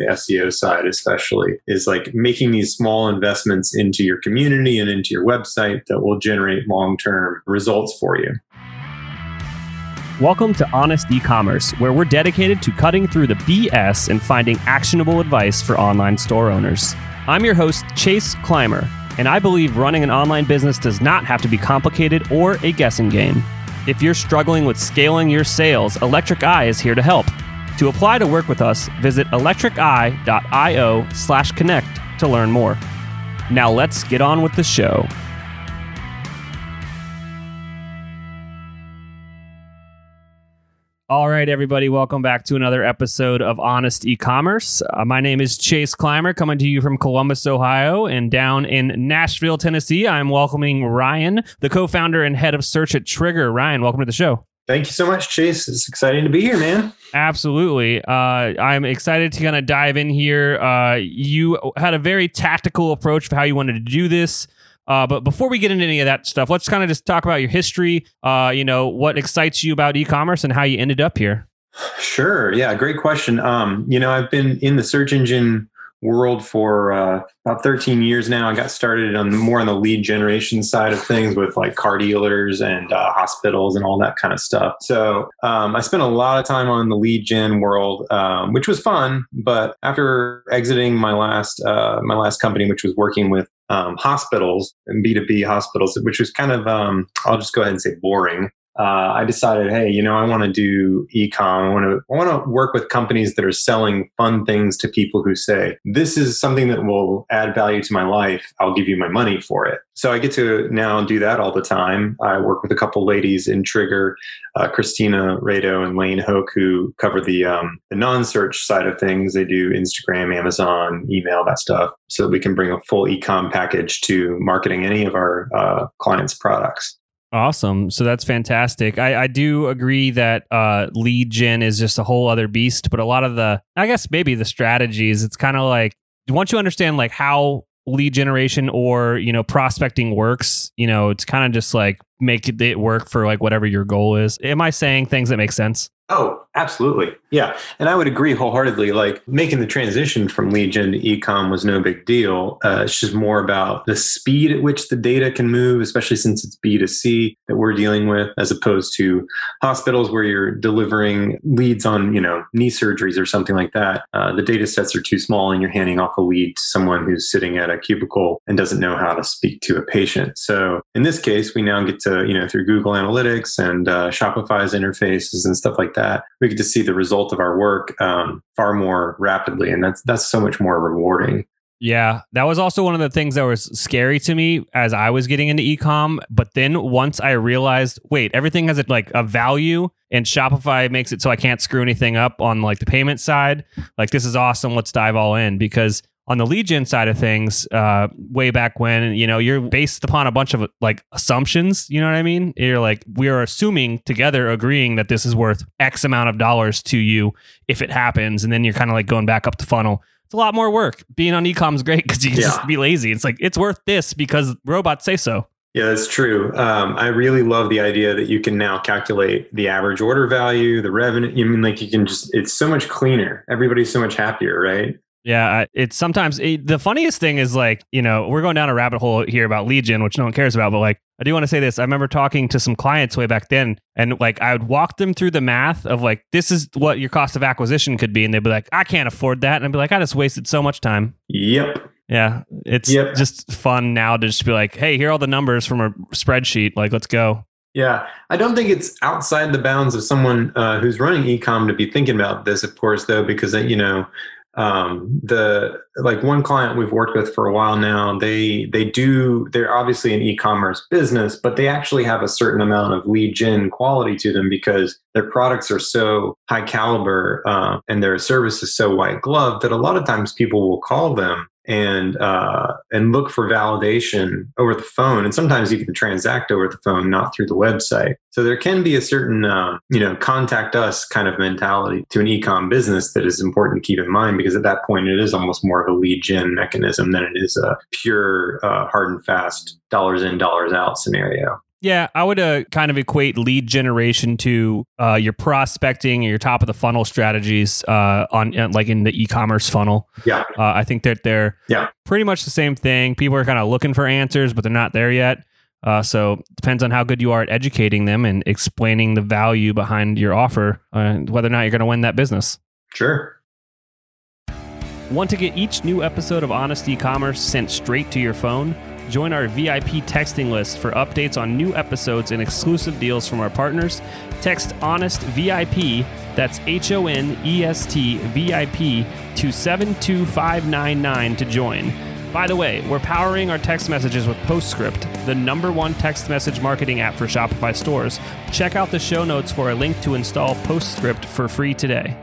the SEO side, especially, is like making these small investments into your community and into your website that will generate long term results for you. Welcome to Honest E-commerce, where we're dedicated to cutting through the BS and finding actionable advice for online store owners. I'm your host, Chase Clymer, and I believe running an online business does not have to be complicated or a guessing game. If you're struggling with scaling your sales, Electric Eye is here to help. To apply to work with us, visit electriceye.io slash connect to learn more. Now let's get on with the show. All right, everybody, welcome back to another episode of Honest E-commerce. Uh, my name is Chase Clymer, coming to you from Columbus, Ohio, and down in Nashville, Tennessee. I'm welcoming Ryan, the co-founder and head of search at Trigger. Ryan, welcome to the show. Thank you so much, Chase. It's exciting to be here, man. Absolutely. Uh, I'm excited to kind of dive in here. Uh, you had a very tactical approach for how you wanted to do this. Uh, but before we get into any of that stuff, let's kind of just talk about your history. Uh, you know, what excites you about e-commerce and how you ended up here. Sure. Yeah. Great question. Um, you know, I've been in the search engine world for uh, about 13 years now. I got started on more on the lead generation side of things with like car dealers and uh, hospitals and all that kind of stuff. So um, I spent a lot of time on the lead gen world, um, which was fun. But after exiting my last uh, my last company, which was working with um, hospitals and B2B hospitals, which was kind of, um, I'll just go ahead and say boring uh, I decided, hey, you know, I want to do ecom. I want to I want to work with companies that are selling fun things to people who say this is something that will add value to my life. I'll give you my money for it. So I get to now do that all the time. I work with a couple ladies in Trigger, uh, Christina Rado and Lane Hoke, who cover the um, the non-search side of things. They do Instagram, Amazon, email, that stuff, so that we can bring a full ecom package to marketing any of our uh, clients' products. Awesome. So that's fantastic. I, I do agree that uh, lead gen is just a whole other beast, but a lot of the, I guess maybe the strategies, it's kind of like once you understand like how lead generation or you know prospecting works, you know, it's kind of just like make it work for like whatever your goal is. Am I saying things that make sense? Oh, absolutely. Yeah. And I would agree wholeheartedly. Like making the transition from lead gen to ecom was no big deal. Uh, it's just more about the speed at which the data can move, especially since it's B2C that we're dealing with, as opposed to hospitals where you're delivering leads on, you know, knee surgeries or something like that. Uh, the data sets are too small and you're handing off a lead to someone who's sitting at a cubicle and doesn't know how to speak to a patient. So in this case, we now get to, you know, through Google Analytics and uh, Shopify's interfaces and stuff like that, we get to see the result of our work um, far more rapidly, and that's that's so much more rewarding. Yeah, that was also one of the things that was scary to me as I was getting into ecom. But then once I realized, wait, everything has a, like a value, and Shopify makes it so I can't screw anything up on like the payment side. Like this is awesome. Let's dive all in because on the lead gen side of things, uh, way back when, you know, you're based upon a bunch of like assumptions. You know what I mean? You're like, we are assuming together, agreeing that this is worth X amount of dollars to you if it happens. And then you're kind of like going back up the funnel. It's a lot more work. Being on ecom is great because you can yeah. just be lazy. It's like, it's worth this because robots say so. Yeah, that's true. Um, I really love the idea that you can now calculate the average order value, the revenue. You mean like you can just, it's so much cleaner. Everybody's so much happier, right? Yeah, it's sometimes it, the funniest thing is like, you know, we're going down a rabbit hole here about lead gen, which no one cares about, but like, I do want to say this. I remember talking to some clients way back then, and like, I would walk them through the math of like, this is what your cost of acquisition could be. And they'd be like, I can't afford that. And I'd be like, I just wasted so much time. Yep. Yeah. It's yep. just fun now to just be like, hey, here are all the numbers from a spreadsheet. Like, let's go. Yeah, I don't think it's outside the bounds of someone uh, who's running ecom to be thinking about this, of course, though, because you know um, the like one client we've worked with for a while now they they do they're obviously an e-commerce business but they actually have a certain amount of lead gen quality to them because their products are so high caliber uh, and their service is so white glove that a lot of times people will call them and uh, and look for validation over the phone, and sometimes you can transact over the phone, not through the website. So there can be a certain uh, you know contact us kind of mentality to an ecom business that is important to keep in mind because at that point it is almost more of a lead gen mechanism than it is a pure uh, hard and fast dollars in dollars out scenario. Yeah, I would uh, kind of equate lead generation to uh, your prospecting, your top of the funnel strategies uh, on uh, like in the e-commerce funnel. Yeah, Uh, I think that they're Yeah. pretty much the same thing. People are kind of looking for answers, but they're not there yet. Uh, so it depends on how good you are at educating them and explaining the value behind your offer, uh, whether or not you're going to win that business. sure. Want to get each new episode of Honest E-commerce sent straight to your phone? Join our VIP texting list for updates on new episodes and exclusive deals from our partners. Text Honest VIP, that's H O N E S T VIP, to 72599 to join. By the way, we're powering our text messages with Postscript, the number one text message marketing app for Shopify stores. Check out the show notes for a link to install Postscript for free today.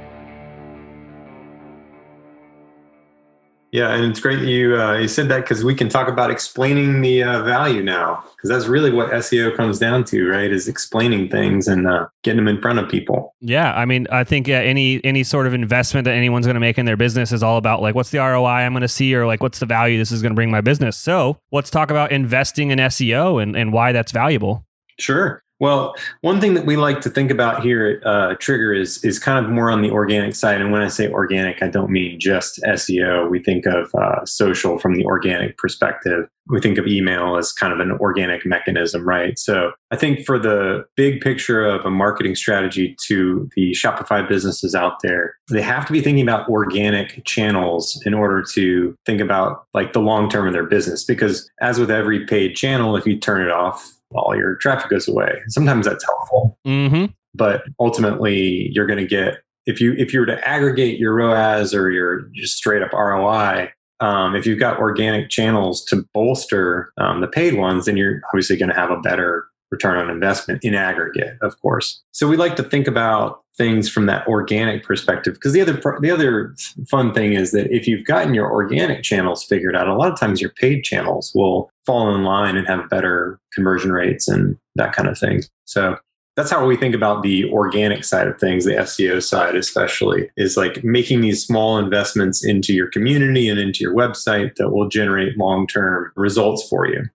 Yeah, and it's great you uh, you said that because we can talk about explaining the uh, value now because that's really what SEO comes down to, right? Is explaining things and uh, getting them in front of people. Yeah, I mean, I think yeah, any any sort of investment that anyone's going to make in their business is all about like what's the ROI I'm going to see or like what's the value this is going to bring my business. So let's talk about investing in SEO and, and why that's valuable. Sure. Well, one thing that we like to think about here at uh, Trigger is is kind of more on the organic side. And when I say organic, I don't mean just SEO. We think of uh, social from the organic perspective. We think of email as kind of an organic mechanism, right? So I think for the big picture of a marketing strategy to the Shopify businesses out there, they have to be thinking about organic channels in order to think about like the long term of their business. Because as with every paid channel, if you turn it off, all your traffic goes away. Sometimes that's helpful, Mm-hmm. but ultimately you're going to get if you if you were to aggregate your ROAS or your just straight up ROI. Um, if you've got organic channels to bolster um, the paid ones, then you're obviously going to have a better return on investment in aggregate, of course. So we like to think about things from that organic perspective because the other the other fun thing is that if you've gotten your organic channels figured out, a lot of times your paid channels will fall in line and have better conversion rates and that kind of thing. So that's how we think about the organic side of things, the SEO side especially, is like making these small investments into your community and into your website that will generate long-term results for you.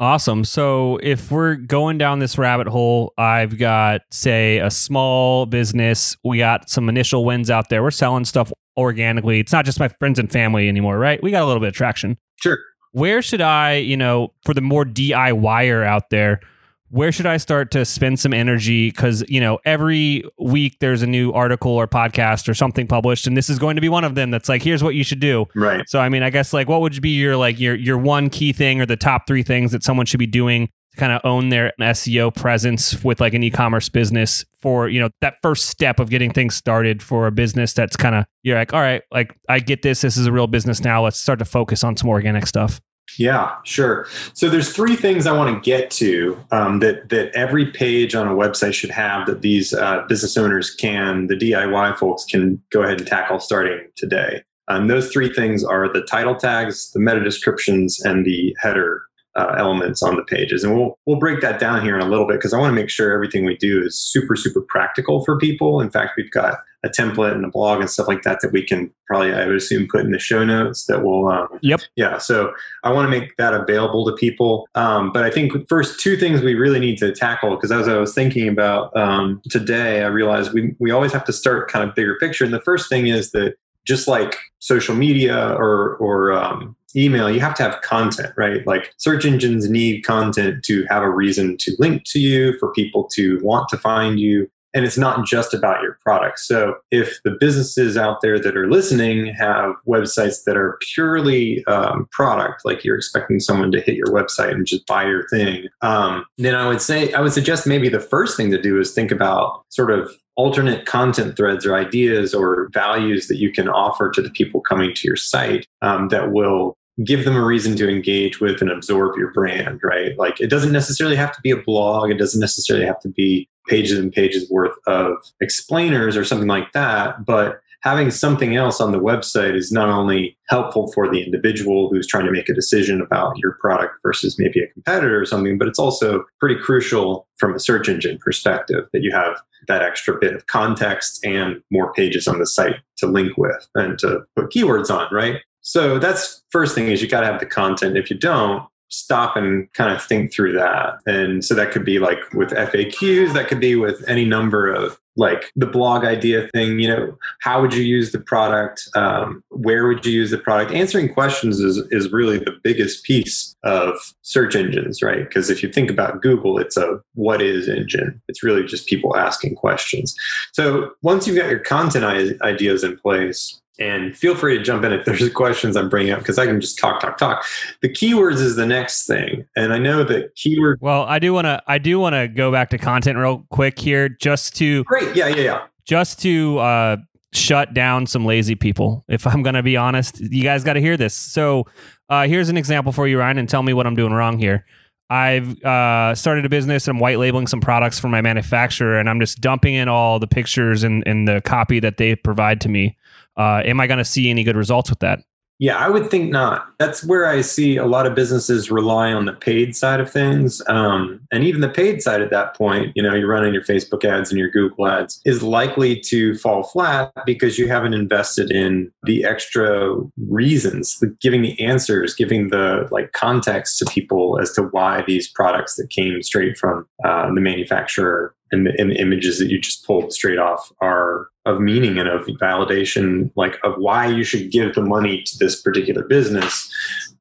Awesome. So if we're going down this rabbit hole, I've got, say, a small business. We got some initial wins out there. We're selling stuff organically. It's not just my friends and family anymore, right? We got a little bit of traction. Sure. Where should I, you know, for the more DIYer out there, where should I start to spend some energy? Because, you know, every week there's a new article or podcast or something published, and this is going to be one of them that's like, here's what you should do. Right. So I mean, I guess like what would be your like your your one key thing or the top three things that someone should be doing to kind of own their SEO presence with like an e-commerce business for, you know, that first step of getting things started for a business that's kind of you're like, all right, like I get this, this is a real business now. Let's start to focus on some organic stuff. Yeah, sure. So there's three things I want to get to um, that that every page on a website should have that these uh, business owners can, the DIY folks can go ahead and tackle starting today. And those three things are the title tags, the meta descriptions, and the header uh, elements on the pages. And we'll we'll break that down here in a little bit because I want to make sure everything we do is super super practical for people. In fact, we've got a template and a blog and stuff like that that we can probably I would assume put in the show notes that will um, Yep. yeah so I want to make that available to people. Um, but I think first two things we really need to tackle because as I was thinking about um, today, I realized we we always have to start kind of bigger picture. And the first thing is that just like social media or or um, email, you have to have content, right? Like search engines need content to have a reason to link to you, for people to want to find you. And it's not just about your product. So if the businesses out there that are listening have websites that are purely um, product, like you're expecting someone to hit your website and just buy your thing, um, then I would say I would suggest maybe the first thing to do is think about sort of alternate content threads or ideas or values that you can offer to the people coming to your site um, that will give them a reason to engage with and absorb your brand, right? Like it doesn't necessarily have to be a blog, it doesn't necessarily have to be pages and pages worth of explainers or something like that, but having something else on the website is not only helpful for the individual who's trying to make a decision about your product versus maybe a competitor or something, but it's also pretty crucial from a search engine perspective that you have that extra bit of context and more pages on the site to link with and to put keywords on, right? So that's first thing is you got to have the content. If you don't, stop and kind of think through that. And so that could be like with FAQs, that could be with any number of like the blog idea thing you know how would you use the product? Um, where would you use the product? Answering questions is, is really the biggest piece of search engines right? Because if you think about google it's a what is engine. It's really just people asking questions. So once you've got your content ideas in place and feel free to jump in if there's questions I'm bringing up because I can just talk, talk, talk. The keywords is the next thing, and I know that keyword. Well, I do want to, I do want to go back to content real quick here, just to great, yeah, yeah, yeah, just to uh, shut down some lazy people. If I'm going to be honest, you guys got to hear this. So uh, here's an example for you, Ryan, and tell me what I'm doing wrong here. I've uh, started a business and I'm white labeling some products for my manufacturer, and I'm just dumping in all the pictures and, and the copy that they provide to me. Uh, am I going to see any good results with that? Yeah, I would think not. That's where I see a lot of businesses rely on the paid side of things. Um, and even the paid side at that point, you know, you're running your Facebook ads and your Google ads is likely to fall flat because you haven't invested in the extra reasons, the, giving the answers, giving the like context to people as to why these products that came straight from uh, the manufacturer and the, and the images that you just pulled straight off are of meaning and of validation, like of why you should give the money to this particular business,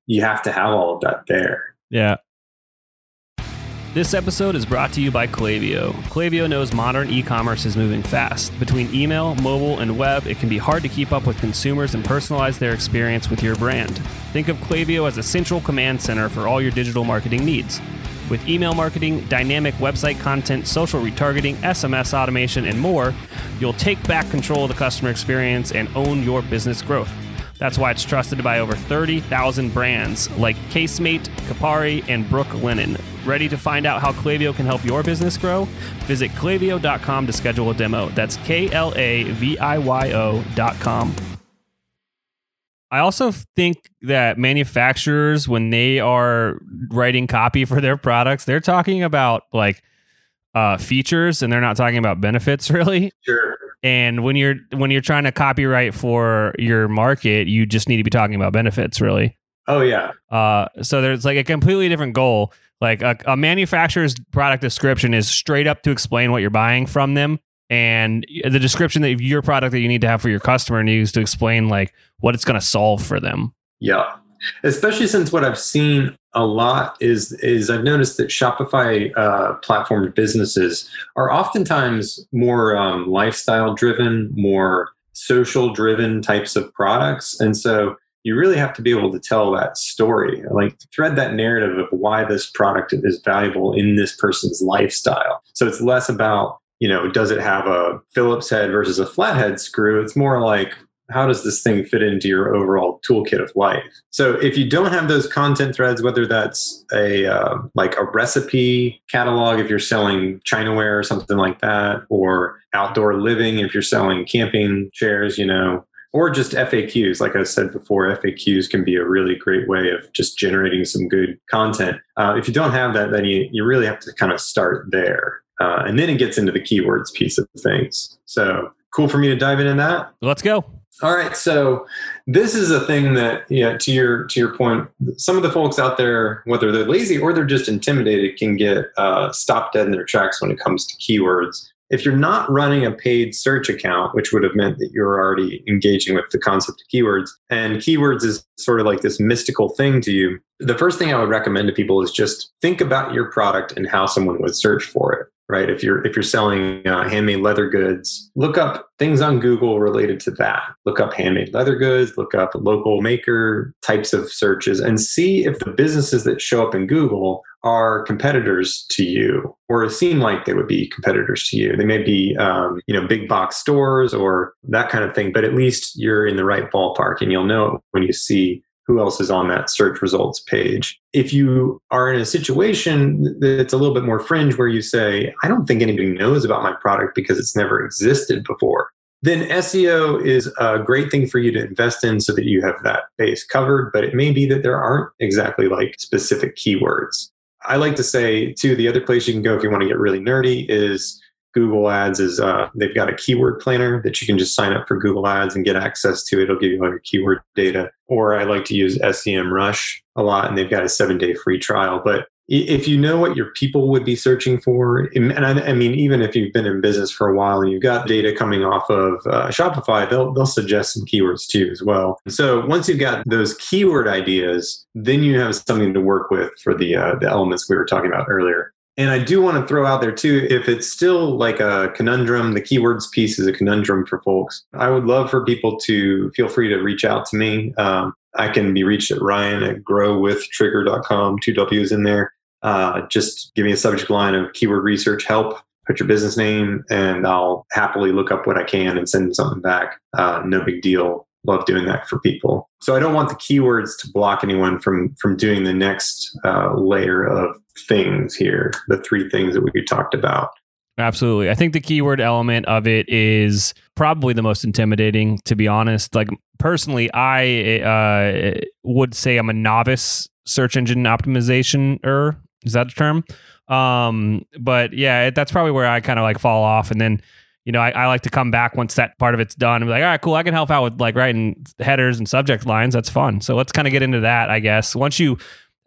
you have to have all of that there. Yeah. This episode is brought to you by Klaviyo. Klaviyo knows modern e commerce is moving fast. Between email, mobile, and web, it can be hard to keep up with consumers and personalize their experience with your brand. Think of Klaviyo as a central command center for all your digital marketing needs. With email marketing, dynamic website content, social retargeting, SMS automation, and more, you'll take back control of the customer experience and own your business growth. That's why it's trusted by over 30,000 brands like Casemate, Kapari, and Brooklinen. Ready to find out how Klaviyo can help your business grow? Visit klaviyo.com to schedule a demo. That's K L A V I Y O.com. I also think that manufacturers, when they are writing copy for their products, they're talking about like uh, features and they're not talking about benefits really. Sure. And when you're when you're trying to copyright for your market, you just need to be talking about benefits really. Oh yeah. Uh, so there's like a completely different goal. Like a, a manufacturer's product description is straight up to explain what you're buying from them and the description of your product that you need to have for your customer needs to explain like what it's going to solve for them. Yeah. Especially since what I've seen a lot is is I've noticed that Shopify uh, platform businesses are oftentimes more um, lifestyle driven, more social driven types of products, and so you really have to be able to tell that story, like thread that narrative of why this product is valuable in this person's lifestyle. So it's less about you know, does it have a Phillips head versus a flathead screw? It's more like, how does this thing fit into your overall toolkit of life? So if you don't have those content threads, whether that's a uh, like a recipe catalog if you're selling chinaware or something like that, or outdoor living if you're selling camping chairs, you know, or just FAQs. Like I said before, FAQs can be a really great way of just generating some good content. Uh, if you don't have that, then you, you really have to kind of start there. Uh, and then it gets into the keywords piece of things. So cool for me to dive into that. Let's go. All right, so this is a thing that, yeah, to your to your point, some of the folks out there, whether they're lazy or they're just intimidated, can get uh, stopped dead in their tracks when it comes to keywords. If you're not running a paid search account, which would have meant that you're already engaging with the concept of keywords, and keywords is sort of like this mystical thing to you, the first thing I would recommend to people is just think about your product and how someone would search for it right? If you're if you're selling uh, handmade leather goods look up things on google related to that. Look up handmade leather goods look up local maker types of searches and see if the businesses that show up in google are competitors to you or seem like they would be competitors to you. They may be um, you know big box stores or that kind of thing but at least you're in the right ballpark and you'll know when you see who else is on that search results page. If you are in a situation that's a little bit more fringe where you say, I don't think anybody knows about my product because it's never existed before, then SEO is a great thing for you to invest in so that you have that base covered. But it may be that there aren't exactly like specific keywords. I like to say, too, the other place you can go if you want to get really nerdy is Google Ads is uh, they've got a keyword planner that you can just sign up for Google Ads and get access to. It'll give you all your keyword data. Or I like to use SEMrush a lot, and they've got a seven day free trial. But if you know what your people would be searching for, and I, I, mean, even if you've been in business for a while and you've got data coming off of uh, Shopify, they'll they'll suggest some keywords to you as well. So once you've got those keyword ideas, then you have something to work with for the uh, the elements we were talking about earlier. And I do want to throw out there too, if it's still like a conundrum, the keywords piece is a conundrum for folks. I would love for people to feel free to reach out to me. Um, I can be reached at ryan at growwithtrigger.com, two W's in there. Uh, just give me a subject line of keyword research help, put your business name, and I'll happily look up what I can and send something back. Uh, no big deal love doing that for people. So I don't want the keywords to block anyone from from doing the next uh, layer of things here, the three things that we talked about. Absolutely. I think the keyword element of it is probably the most intimidating, to be honest. Like, personally, I uh, would say I'm a novice search engine optimization er. Is that the term? Um, but yeah, that's probably where I kind of like fall off. And then you know, I, I, like to come back once that part of it's done and be like, all right, cool, I can help out with like writing headers and subject lines. That's fun. So let's kind of get into that, I guess. Once you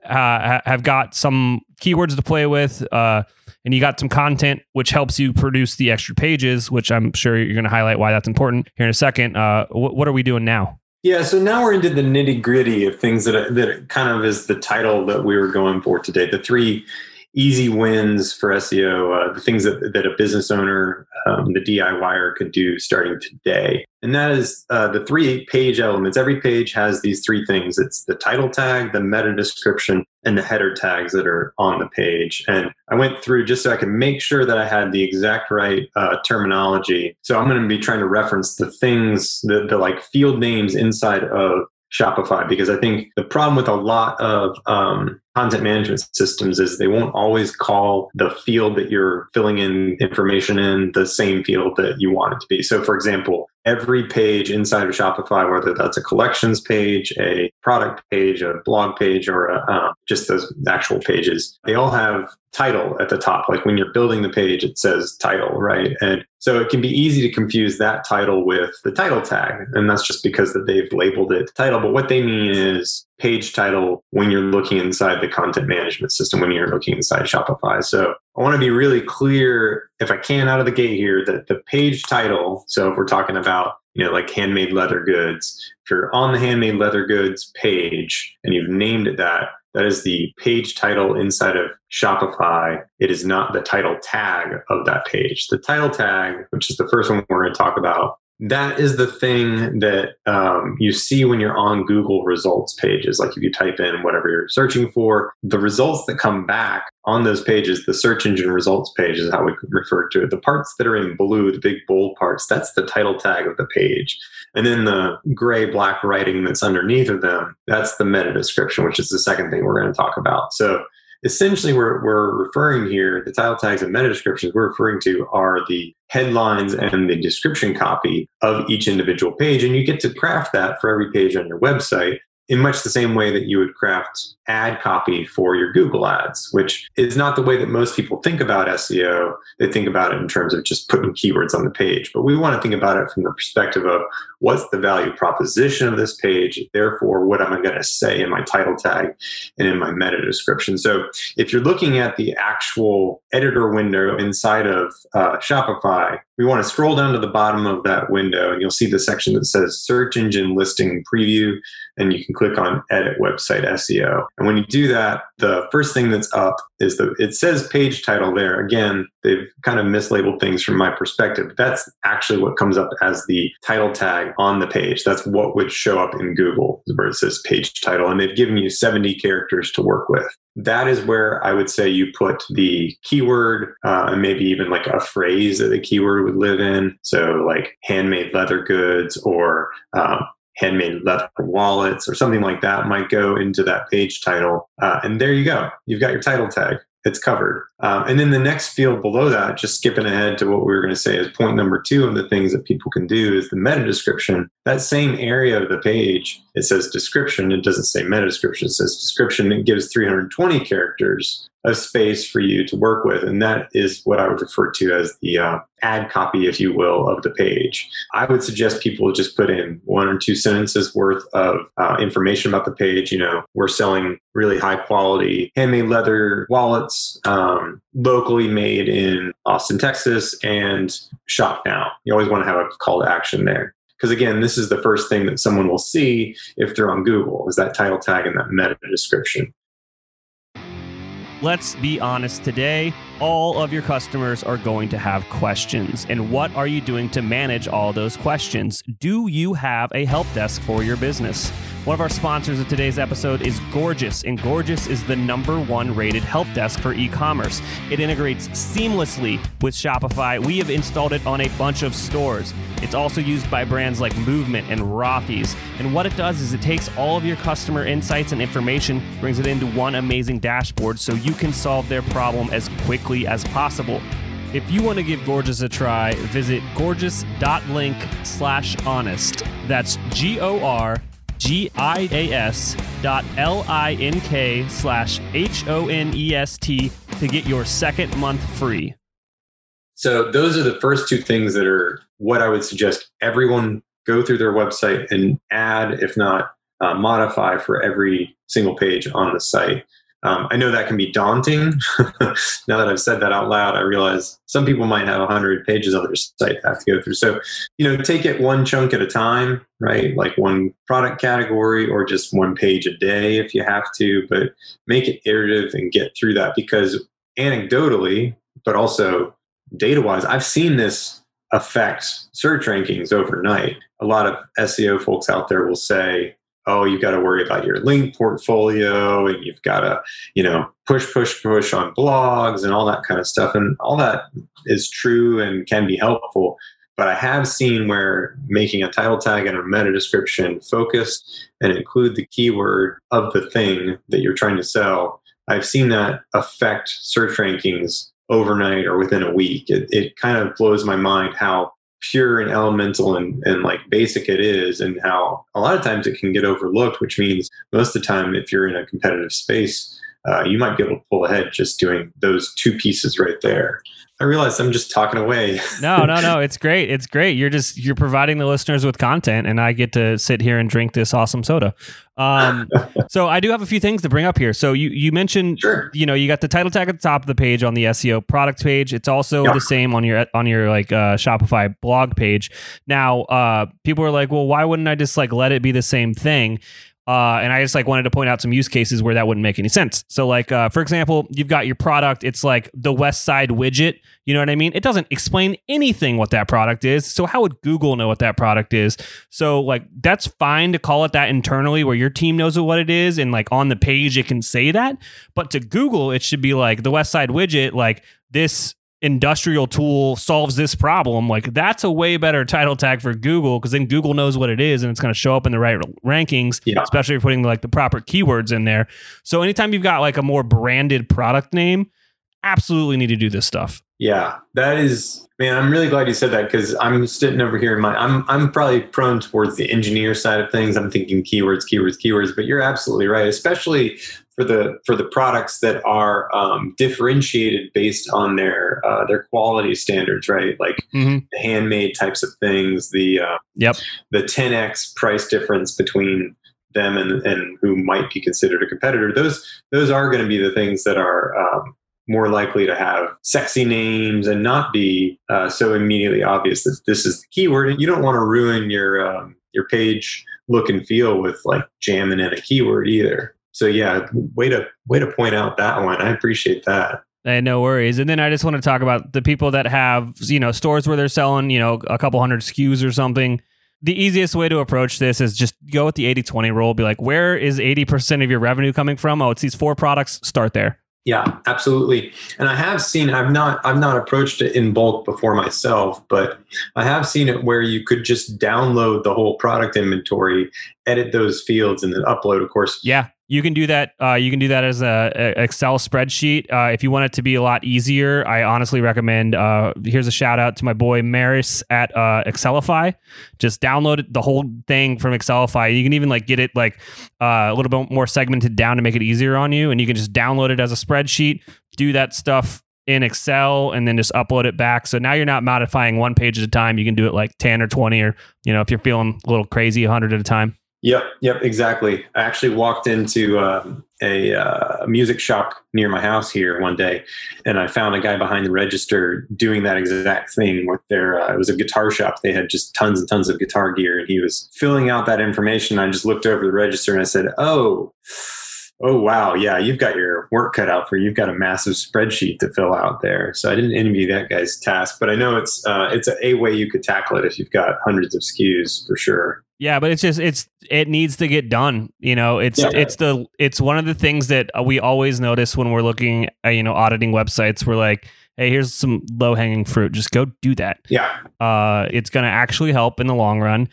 uh, have got some keywords to play with, uh, and you got some content which helps you produce the extra pages, which I'm sure you're going to highlight why that's important here in a second. Uh, wh- what are we doing now? Yeah, so now we're into the nitty gritty of things that that kind of is the title that we were going for today. The three easy wins for SEO, uh, the things that, that a business owner, um, the DIYer could do starting today. And that is uh, the three page elements. Every page has these three things it's the title tag, the meta description, and the header tags that are on the page. And I went through just so I can make sure that I had the exact right uh, terminology. So I'm going to be trying to reference the things, the, the like field names inside of Shopify because I think the problem with a lot of um, content management systems is they won't always call the field that you're filling in information in the same field that you want it to be. So, for example, every page inside of Shopify, whether that's a collections page, a product page, a blog page, or a, uh, just those actual pages, they all have title at the top. Like when you're building the page, it says title, right? And so it can be easy to confuse that title with the title tag. And that's just because that they've labeled it title. But what they mean is page title when you're looking inside the content management system, when you're looking inside Shopify. So I want to be really clear, if I can, out of the gate here, that the page title, so if we're talking about you know, like handmade leather goods. If you're on the handmade leather goods page and you've named it that, that is the page title inside of Shopify. It is not the title tag of that page. The title tag, which is the first one we're going to talk about, that is the thing that um, you see when you're on Google results pages. Like if you type in whatever you're searching for, the results that come back on those pages, the search engine results page is how we refer to it. The parts that are in blue, the big bold parts, that's the title tag of the page. And then the gray black writing that's underneath of them, that's the meta description, which is the second thing we're going to talk about. So essentially we're, we're referring here the title tags and meta descriptions we're referring to are the headlines and the description copy of each individual page and you get to craft that for every page on your website in much the same way that you would craft ad copy for your Google ads, which is not the way that most people think about SEO. They think about it in terms of just putting keywords on the page. But we want to think about it from the perspective of what's the value proposition of this page? Therefore, what am I going to say in my title tag and in my meta description? So if you're looking at the actual editor window inside of uh, Shopify, we want to scroll down to the bottom of that window and you'll see the section that says search engine listing preview and you can click on edit website SEO. And when you do that, the first thing that's up is the it says page title there. Again, they've kind of mislabeled things from my perspective. That's actually what comes up as the title tag on the page. That's what would show up in Google where it says page title. And they've given you 70 characters to work with. That is where I would say you put the keyword uh, and maybe even like a phrase that the keyword would live in. So, like handmade leather goods or um, handmade leather wallets or something like that might go into that page title. Uh, and there you go. You've got your title tag. It's covered. Um, and then the next field below that, just skipping ahead to what we were going to say is point number two of the things that people can do is the meta description. That same area of the page, it says description. It doesn't say meta description. It says description. It gives 320 characters of space for you to work with. And that is what I would refer to as the uh, ad copy, if you will, of the page. I would suggest people just put in one or two sentences worth of uh, information about the page. You know, we're selling really high quality handmade leather wallets, um, locally made in Austin, Texas, and shop now. You always want to have a call to action there because again this is the first thing that someone will see if they're on google is that title tag and that meta description Let's be honest today, all of your customers are going to have questions. And what are you doing to manage all those questions? Do you have a help desk for your business? One of our sponsors of today's episode is Gorgias, and Gorgias is the number one rated help desk for e commerce. It integrates seamlessly with Shopify. We have installed it on a bunch of stores. It's also used by brands like Movement and Rothy's. And what it does is it takes all of your customer insights and information, brings it into one amazing dashboard so you can solve their problem as quickly as possible. If you want to give Gorgias a try, visit gorgias.link slash honest. That's G O R G-I-A-S dot L-I-N-K slash H-O-N-E-S-T to get your second month free. So those are the first two things that are what I would suggest everyone go through their website and add, if not uh, modify for every single page on the site. Um, I know that can be daunting. now that I've said that out loud, I realize some people might have 100 pages on their site to have to go through. So, you know, take it one chunk at a time, right? Like one product category or just one page a day if you have to, but make it iterative and get through that because anecdotally, but also data wise, I've seen this affect search rankings overnight. A lot of SEO folks out there will say, oh, you've got to worry about your link portfolio and you've got to, you know, push, push, push on blogs and all that kind of stuff. And all that is true and can be helpful. But I have seen where making a title tag and a meta description focused and include the keyword of the thing that you're trying to sell, I've seen that affect search rankings overnight or within a week. It, it kind of blows my mind how pure and elemental and, and like basic it is and how a lot of times it can get overlooked which means most of the time if you're in a competitive space uh, you might be able to pull ahead just doing those two pieces right there i realize i'm just talking away no no no it's great it's great you're just you're providing the listeners with content and i get to sit here and drink this awesome soda um, so I do have a few things to bring up here. So you you mentioned, sure. you know, you got the title tag at the top of the page on the SEO product page. It's also yeah. the same on your on your like uh, Shopify blog page. Now, uh, people are like, well, why wouldn't I just like let it be the same thing? Uh, and I just like wanted to point out some use cases where that wouldn't make any sense. So, like uh, for example, you've got your product. It's like the West Side widget. You know what I mean? It doesn't explain anything what that product is. So how would Google know what that product is? So like that's fine to call it that internally, where your team knows what it is, and like on the page it can say that. But to Google, it should be like the West Side widget. Like this industrial tool solves this problem, like that's a way better title tag for Google because then Google knows what it is and it's going to show up in the right rankings, yeah. especially if you're putting like the proper keywords in there. So anytime you've got like a more branded product name, absolutely need to do this stuff. Yeah, that is man. I'm really glad you said that because I'm sitting over here in my. I'm I'm probably prone towards the engineer side of things. I'm thinking keywords, keywords, keywords. But you're absolutely right, especially for the for the products that are um, differentiated based on their uh, their quality standards, right? Like mm-hmm. the handmade types of things, the uh, yep, the 10x price difference between them and, and who might be considered a competitor. Those those are going to be the things that are um, more likely to have sexy names and not be uh, so immediately obvious that this is the keyword. You don't want to ruin your um, your page look and feel with like jamming in a keyword either so yeah, way to way to point out that one. I appreciate that. Hey, no worries. And then I just want to talk about the people that have, you know, stores where they're selling, you know, a couple hundred SKUs or something. The easiest way to approach this is just go with the 80 20 rule. Be like, where is 80% of your revenue coming from? Oh, it's these four products. Start there. Yeah, absolutely. And I have seen I've not I've not approached it in bulk before myself, but I have seen it where you could just download the whole product inventory, edit those fields and then upload of course. Yeah You can do that. Uh, you can do that as a, a Excel spreadsheet. Uh, if you want it to be a lot easier, I honestly recommend. Uh, here's a shout out to my boy Maris at uh, Excelify. Just download the whole thing from Excelify. You can even like get it like uh, a little bit more segmented down to make it easier on you, and you can just download it as a spreadsheet. Do that stuff in Excel and then just upload it back. So now you're not modifying one page at a time. You can do it like 10 or 20 or, you know, if you're feeling a little crazy, 100 at a time. Yep, yep, exactly. I actually walked into um, a, uh, music shop near my house here one day, and I found a guy behind the register doing that exact thing with their. Uh, it was a guitar shop. They had just tons and tons of guitar gear, and he was filling out that information. I just looked over the register and I said, "Oh." oh wow yeah you've got your work cut out for you. you've got a massive spreadsheet to fill out there so i didn't envy that guy's task but i know it's uh, it's a, a, way you could tackle it if you've got hundreds of skus for sure yeah but it's just it's it needs to get done you know it's yeah. it's the it's one of the things that we always notice when we're looking at, you know auditing websites we're like hey here's some low hanging fruit just go do that yeah uh it's going to actually help in the long run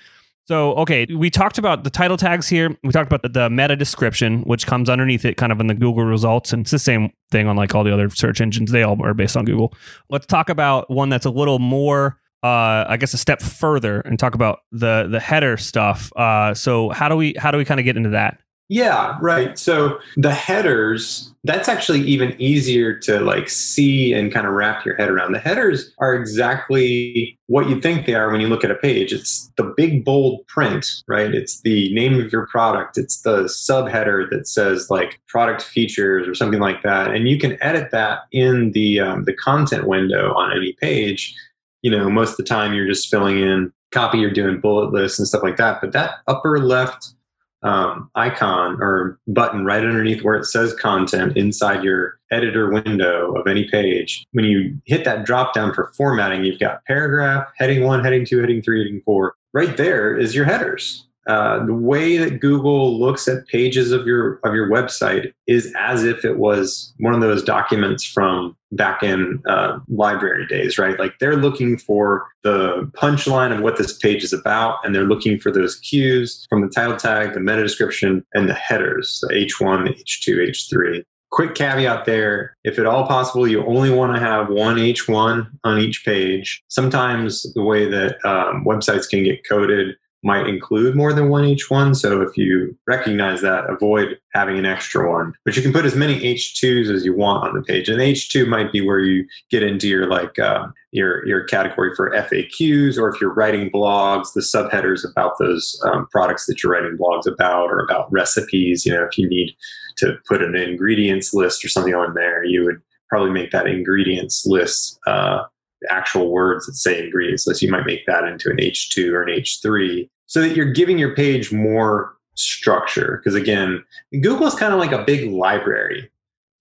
so, okay, we talked about the title tags here. We talked about the, the, meta description, which comes underneath it kind of in the Google results. And it's the same thing on like all the other search engines. They all are based on Google. Let's talk about one that's a little more, uh, I guess, a step further and talk about the the header stuff. Uh, so, how do we how do we kind of get into that? Yeah, right. So the headers, that's actually even easier to like see and kind of wrap your head around. The headers are exactly what you think they are when you look at a page. It's the big bold print, right? It's the name of your product. It's the subheader that says like product features or something like that. And you can edit that in the um, the content window on any page. You know, most of the time you're just filling in copy, you're doing bullet lists and stuff like that. But that upper left um, icon or button right underneath where it says content inside your editor window of any page. When you hit that drop down for formatting, you've got paragraph, heading one, heading two, heading three, heading four. Right there is your headers. Uh, the way that Google looks at pages of your of your website is as if it was one of those documents from back in uh, library days, right? Like they're looking for the punchline of what this page is about, and they're looking for those cues from the title tag, the meta description, and the headers, the H1, the H2, H3 quick caveat there if at all possible you only want to have one h1 on each page sometimes the way that um, websites can get coded might include more than one H1. So if you recognize that, avoid having an extra one. But you can put as many H2s as you want on the page. And H2 might be where you get into your like uh, your your category for FAQs, or if you're writing blogs, the subheaders about those um, products that you're writing blogs about, or about recipes. You know, if you need to put an ingredients list or something on there, you would probably make that ingredients list. Uh, actual words that say ingredients list, you might make that into an H2 or an H3 so that you're giving your page more structure. Because again, Google is kind of like a big library.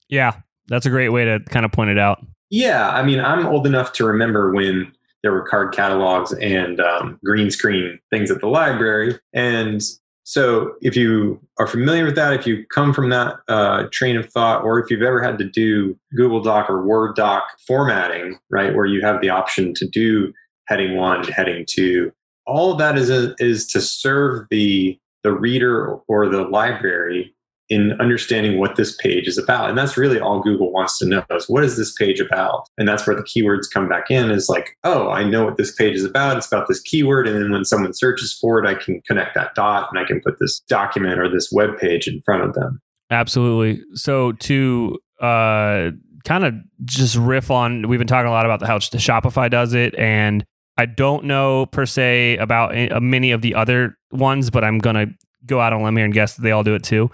Yeah, that's a great way to kind of point it out. Yeah, I mean, I'm old enough to remember when there were card catalogs and um, green screen things at the library. And so, if you are familiar with that, if you come from that uh, train of thought, or if you've ever had to do Google Doc or Word Doc formatting, right, where you have the option to do heading one, heading two, all of that is a, is to serve the the reader or the library in understanding what this page is about. And that's really all Google wants to know is what is this page about? And that's where the keywords come back in is like, oh, I know what this page is about. It's about this keyword. And then when someone searches for it, I can connect that dot and I can put this document or this web page in front of them. Absolutely. So to uh kind of just riff on we've been talking a lot about how Shopify does it and I don't know per se about many of the other ones, but I'm going to go out on a limb here and guess that they all do it too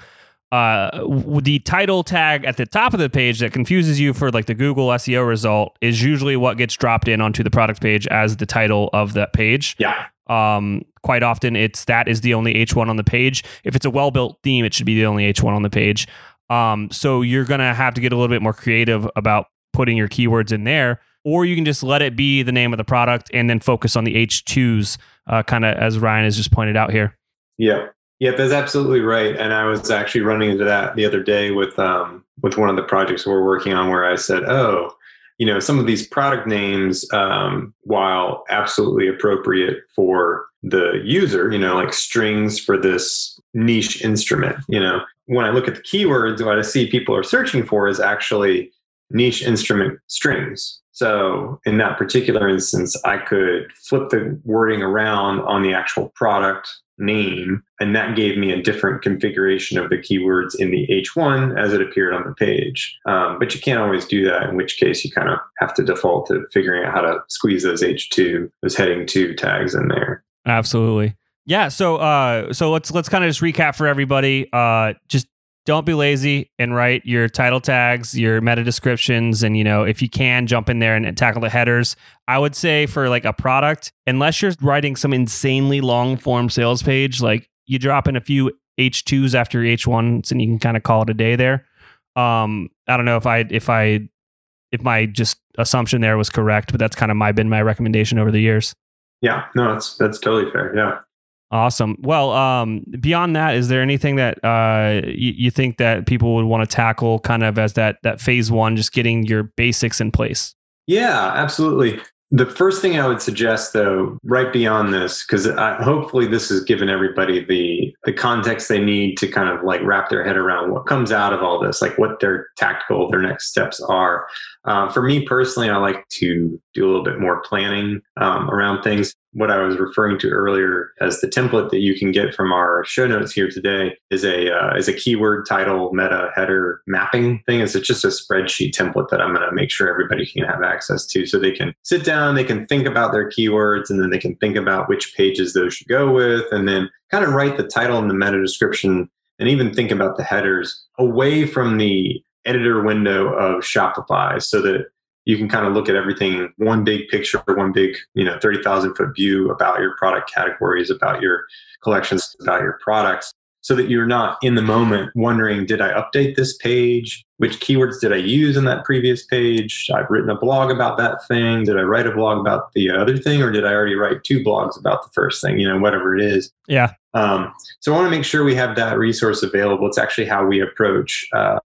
uh, the title tag at the top of the page that confuses you for like the Google SEO result is usually what gets dropped in onto the product page as the title of that page. Yeah. Um, quite often it's that is the only H1 on the page. If it's a well built theme, it should be the only H1 on the page. Um, so you're gonna have to get a little bit more creative about putting your keywords in there, or you can just let it be the name of the product and then focus on the H2s, uh, kind of as Ryan has just pointed out here. Yeah. Yeah, that's absolutely right. And I was actually running into that the other day with um, with one of the projects we're working on, where I said, "Oh, you know, some of these product names, um, while absolutely appropriate for the user, you know, like strings for this niche instrument, you know, when I look at the keywords, what I see people are searching for is actually niche instrument strings. So in that particular instance, I could flip the wording around on the actual product name, and that gave me a different configuration of the keywords in the H1 as it appeared on the page. Um, but you can't always do that, in which case you kind of have to default to figuring out how to squeeze those H2, those heading two tags in there. Absolutely. Yeah, so uh so let's let's kind of just recap for everybody. Uh just don't be lazy and write your title tags, your meta descriptions, and you know, if you can jump in there and, and, tackle the headers. I would say for like a product, unless you're writing some insanely long form sales page, like you drop in a few H2s after H1s and you can kind of call it a day there. Um, I don't know if I if I if my just assumption there was correct, but that's kind of my been my recommendation over the years. Yeah, no, that's that's totally fair. Yeah. Awesome. Well, um, beyond that, is there anything that uh, you, you think that people would want to tackle, kind of as that that phase one, just getting your basics in place? Yeah, absolutely. The first thing I would suggest, though, right beyond this, because hopefully this has given everybody the the context they need to kind of like wrap their head around what comes out of all this, like what their tactical, their next steps are. Uh, for me personally, I like to do a little bit more planning um, around things. What I was referring to earlier as the template that you can get from our show notes here today is a uh, is a keyword title meta header mapping thing. It's just a spreadsheet template that I'm going to make sure everybody can have access to, so they can sit down, they can think about their keywords, and then they can think about which pages those should go with, and then kind of write the title and the meta description and even think about the headers away from the editor window of Shopify so that you can kind of look at everything one big picture, one big, you know, 30,000 foot view about your product categories, about your collections, about your products so that you're not in the moment wondering, did I update this page? Which keywords did I use in that previous page? I've written a blog about that thing. Did I write a blog about the other thing, or did I already write two blogs about the first thing? You know, whatever it is. Yeah. Um, so I want to make sure we have that resource available. It's actually how we approach uh,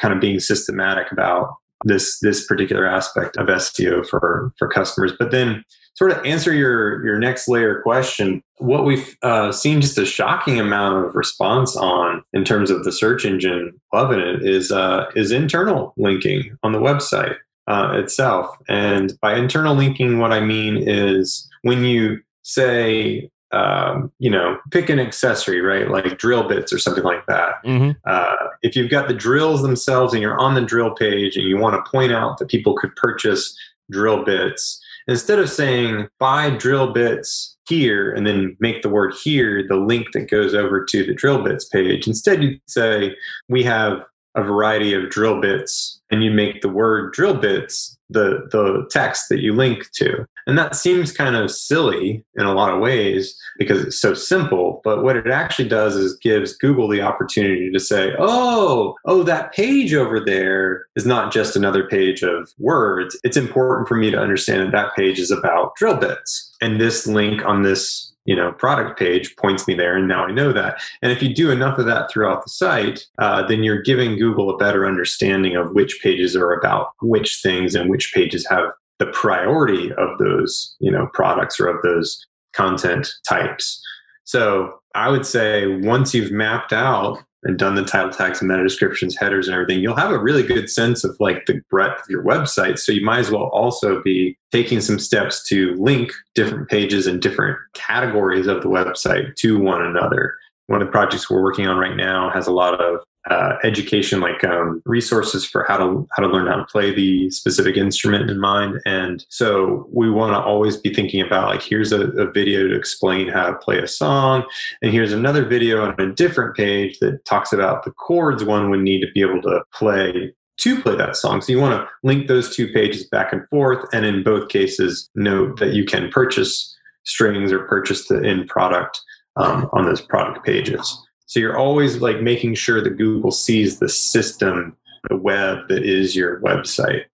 kind of being systematic about this this particular aspect of SEO for for customers. But then sort of answer your your next layer question what we've uh, seen just a shocking amount of response on in terms of the search engine loving it is uh, is internal linking on the website uh, itself. And by internal linking what i mean is when you say um, you know pick an accessory right? Like drill bits or something like that. Mm-hmm. Uh, if you've got the drills themselves and you're on the drill page and you want to point out that people could purchase drill bits instead of saying buy drill bits here and then make the word here the link that goes over to the drill bits page, instead you say we have a variety of drill bits and you make the word drill bits the the text that you link to. And that seems kind of silly in a lot of ways because it's so simple but what it actually does is gives google the opportunity to say oh oh that page over there is not just another page of words. It's important for me to understand that that page is about drill bits. And this link on this you know product page points me there and now i know that. And if you do enough of that throughout the site uh, then you're giving google a better understanding of which pages are about which things and which pages have the priority of those you know products or of those content types. So i would say once you've mapped out and done the title tags and meta descriptions, headers, and everything, you'll have a really good sense of like the breadth of your website. So you might as well also be taking some steps to link different pages and different categories of the website to one another. One of the projects we're working on right now has a lot of uh, education like um, resources for how to how to learn how to play the specific instrument in mind. And so we want to always be thinking about like here's a, a, video to explain how to play a song and here's another video on a different page that talks about the chords one would need to be able to play to play that song. So you want to link those two pages back and forth and in both cases note that you can purchase strings or purchase the end product um, on those product pages so you're always like making sure that Google sees the system, the web that is your website.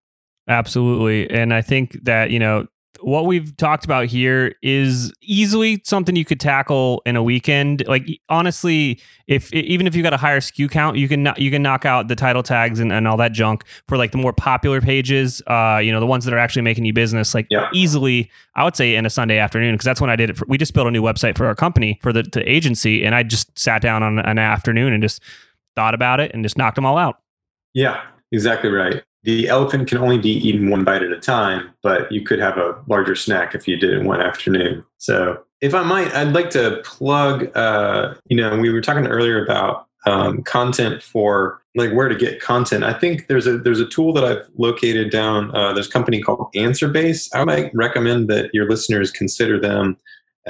Absolutely. And I think that, you know, what we've talked about here is easily something you could tackle in a weekend. Like honestly, if even if you got a higher SKU count, you can you can knock out the title tags and, and all that junk for like the more popular pages. Uh, you know, the ones that are actually making you business. Like yeah. easily, I would say in a Sunday afternoon because that's when I did it. For, we just built a new website for our company for the, the agency, and I just sat down on an afternoon and just thought about it and just knocked them all out. Yeah, exactly right. The elephant can only be eaten one bite at a time, but you could have a larger snack if you did it one afternoon. So, if I might, I'd like to plug. Uh, you know, we were talking earlier about um, content for like where to get content. I think there's a there's a tool that I've located down. Uh, there's a company called AnswerBase. I might recommend that your listeners consider them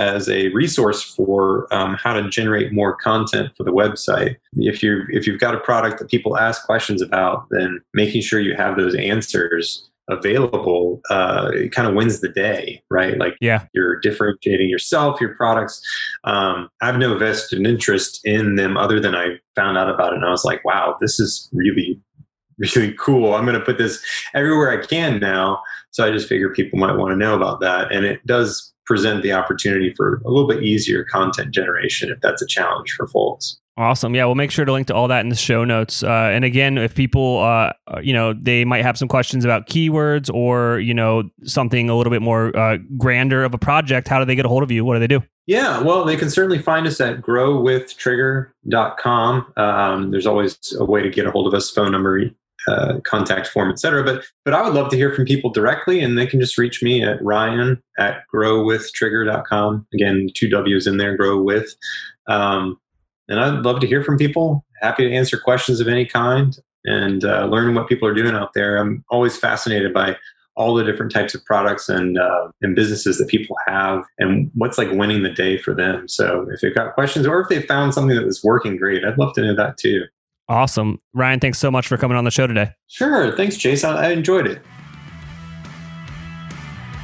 as a resource for um, how to generate more content for the website. If you if you've got a product that people ask questions about, then making sure you have those answers available uh, it kind of wins the day right? Like yeah. you're differentiating yourself your products. Um, i have no vested interest in them other than i found out about it and i was like wow this is really really cool. I'm going to put this everywhere i can now. So i just figure people might want to know about that. And it does present the opportunity for a little bit easier content generation if that's a challenge for folks. Awesome. Yeah, we'll make sure to link to all that in the show notes. Uh, and again, if people, uh, you know, they might have some questions about keywords or, you know, something a little bit more uh, grander of a project, how do they get a hold of you? What do they do? Yeah, well, they can certainly find us at growwithtrigger.com. Um, there's always a way to get a hold of us, phone number, uh, contact form, etc. But but I would love to hear from people directly, and they can just reach me at Ryan at growwithtrigger.com. Again, two W's in there, grow with. Um, and I'd love to hear from people. Happy to answer questions of any kind and uh, learn what people are doing out there. I'm always fascinated by all the different types of products and uh, and businesses that people have and what's like winning the day for them. So if they've got questions or if they found something that was working great, I'd love to know that too. Awesome. Ryan, thanks so much for coming on the show today. Sure. Thanks, Jason. I enjoyed it.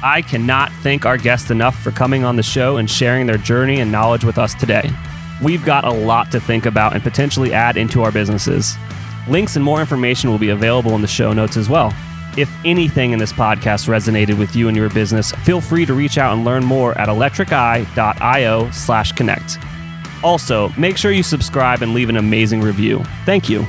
I cannot thank our guests enough for coming on the show and sharing their journey and knowledge with us today. We've got a lot to think about and potentially add into our businesses. Links and more information will be available in the show notes as well. If anything in this podcast resonated with you and your business, feel free to reach out and learn more at electriceye.io slash connect. Also, make sure you subscribe and leave an amazing review. Thank you.